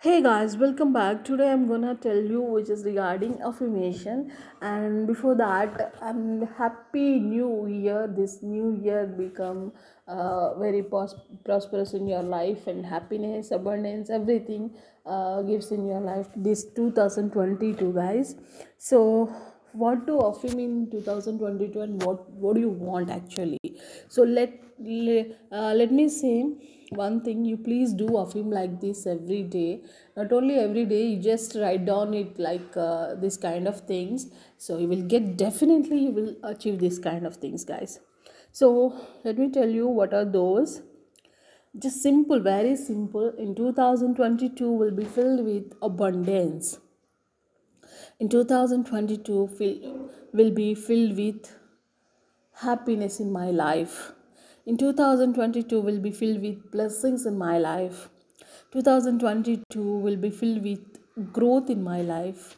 Hey guys, welcome back. Today I'm gonna tell you which is regarding affirmation, and before that, I'm happy new year. This new year become uh, very pros- prosperous in your life and happiness, abundance, everything uh, gives in your life. This 2022, guys. So, what to affirm in 2022 and what what do you want actually? So let uh, let me say one thing you please do affirm like this every day. Not only every day you just write down it like uh, this kind of things. So you will get definitely you will achieve this kind of things guys. So let me tell you what are those. Just simple very simple. In 2022 will be filled with abundance in 2022 fill, will be filled with happiness in my life. In 2022 will be filled with blessings in my life. 2022 will be filled with growth in my life.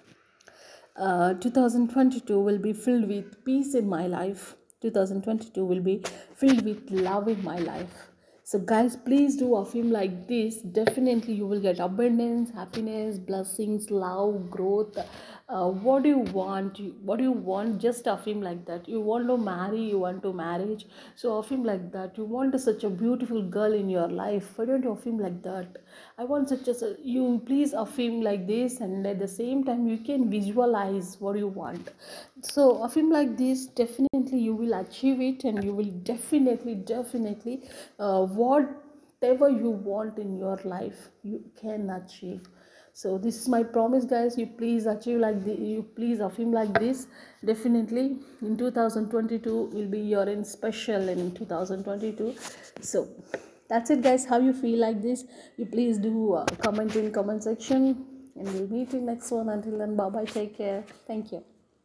Uh, 2022 will be filled with peace in my life. 2022 will be filled with love in my life so guys please do affirm like this. Definitely you will get abundance happiness blessings love growth uh, what do you want? What do you want just affirm like that? You want to marry you want to marriage. So affirm like that you want such a beautiful girl in your life. Why don't you affirm like that? I want such a you please affirm like this and at the same time you can visualize what you want. So affirm like this definitely you will achieve it and you will definitely definitely uh, whatever you want in your life you can achieve so this is my promise guys. You please achieve like the, you please affirm like this. Definitely in 2022 will be your in special in 2022 so that's it guys. How you feel like this? You please do uh, comment in comment section. And we'll meet in next one. Until then bye bye take care. Thank you